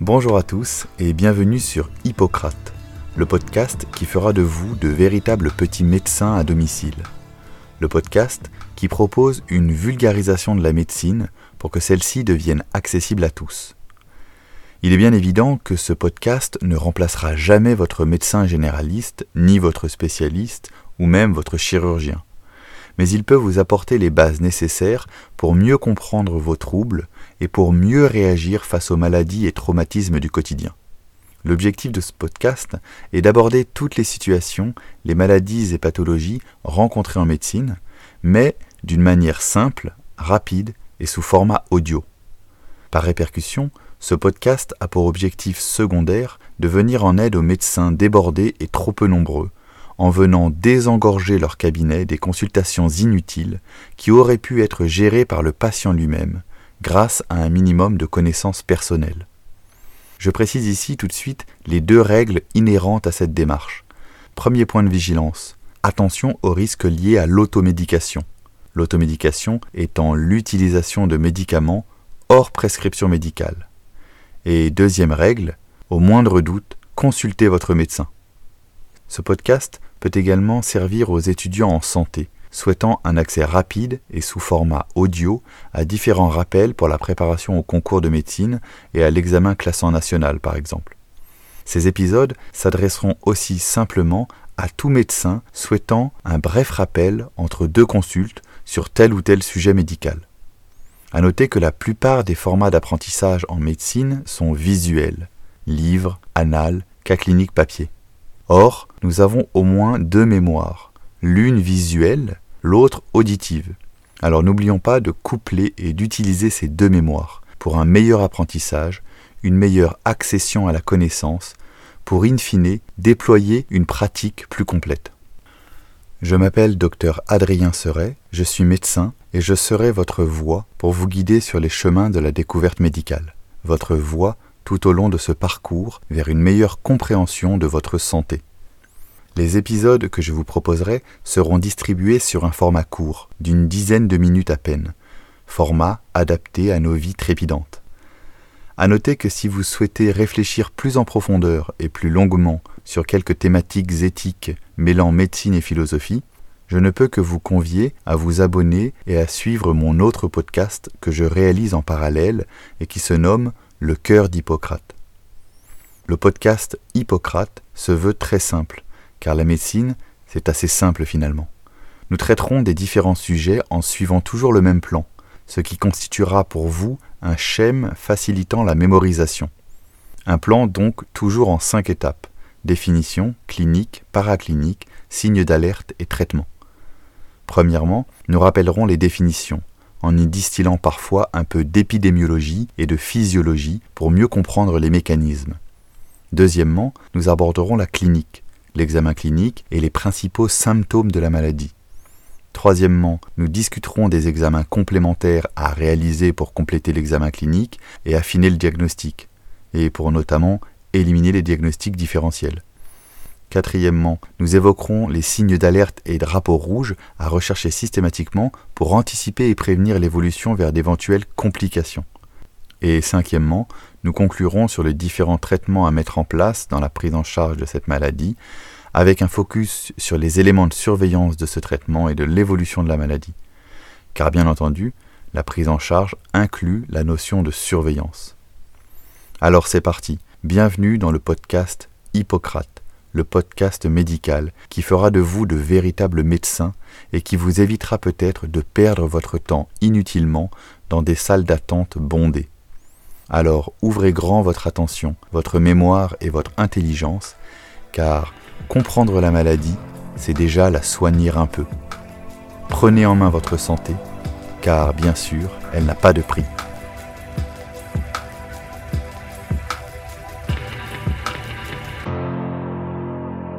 Bonjour à tous et bienvenue sur Hippocrate, le podcast qui fera de vous de véritables petits médecins à domicile. Le podcast qui propose une vulgarisation de la médecine pour que celle-ci devienne accessible à tous. Il est bien évident que ce podcast ne remplacera jamais votre médecin généraliste, ni votre spécialiste, ou même votre chirurgien. Mais il peut vous apporter les bases nécessaires pour mieux comprendre vos troubles et pour mieux réagir face aux maladies et traumatismes du quotidien. L'objectif de ce podcast est d'aborder toutes les situations, les maladies et pathologies rencontrées en médecine, mais d'une manière simple, rapide et sous format audio. Par répercussion, ce podcast a pour objectif secondaire de venir en aide aux médecins débordés et trop peu nombreux, en venant désengorger leur cabinet des consultations inutiles qui auraient pu être gérées par le patient lui-même, grâce à un minimum de connaissances personnelles. Je précise ici tout de suite les deux règles inhérentes à cette démarche. Premier point de vigilance, attention aux risques liés à l'automédication. L'automédication étant l'utilisation de médicaments hors prescription médicale. Et deuxième règle, au moindre doute, consultez votre médecin. Ce podcast peut également servir aux étudiants en santé souhaitant un accès rapide et sous format audio à différents rappels pour la préparation au concours de médecine et à l'examen classant national par exemple. Ces épisodes s'adresseront aussi simplement à tout médecin souhaitant un bref rappel entre deux consultes sur tel ou tel sujet médical. À noter que la plupart des formats d'apprentissage en médecine sont visuels, livres, annales, cas cliniques papier. Or, nous avons au moins deux mémoires, l'une visuelle, l'autre auditive. Alors n'oublions pas de coupler et d'utiliser ces deux mémoires pour un meilleur apprentissage, une meilleure accession à la connaissance, pour in fine déployer une pratique plus complète. Je m'appelle Dr Adrien Seret, je suis médecin et je serai votre voix pour vous guider sur les chemins de la découverte médicale, votre voix tout au long de ce parcours vers une meilleure compréhension de votre santé. Les épisodes que je vous proposerai seront distribués sur un format court, d'une dizaine de minutes à peine, format adapté à nos vies trépidantes. À noter que si vous souhaitez réfléchir plus en profondeur et plus longuement sur quelques thématiques éthiques mêlant médecine et philosophie, je ne peux que vous convier à vous abonner et à suivre mon autre podcast que je réalise en parallèle et qui se nomme Le cœur d'Hippocrate. Le podcast Hippocrate se veut très simple car la médecine, c'est assez simple finalement. Nous traiterons des différents sujets en suivant toujours le même plan, ce qui constituera pour vous un schème facilitant la mémorisation. Un plan donc toujours en cinq étapes définition, clinique, paraclinique, signes d'alerte et traitement. Premièrement, nous rappellerons les définitions, en y distillant parfois un peu d'épidémiologie et de physiologie pour mieux comprendre les mécanismes. Deuxièmement, nous aborderons la clinique, l'examen clinique et les principaux symptômes de la maladie. Troisièmement, nous discuterons des examens complémentaires à réaliser pour compléter l'examen clinique et affiner le diagnostic, et pour notamment éliminer les diagnostics différentiels. Quatrièmement, nous évoquerons les signes d'alerte et drapeaux rouges à rechercher systématiquement pour anticiper et prévenir l'évolution vers d'éventuelles complications. Et cinquièmement, nous conclurons sur les différents traitements à mettre en place dans la prise en charge de cette maladie, avec un focus sur les éléments de surveillance de ce traitement et de l'évolution de la maladie. Car bien entendu, la prise en charge inclut la notion de surveillance. Alors c'est parti, bienvenue dans le podcast Hippocrate, le podcast médical qui fera de vous de véritables médecins et qui vous évitera peut-être de perdre votre temps inutilement dans des salles d'attente bondées. Alors ouvrez grand votre attention, votre mémoire et votre intelligence, car comprendre la maladie, c'est déjà la soigner un peu. Prenez en main votre santé, car bien sûr, elle n'a pas de prix.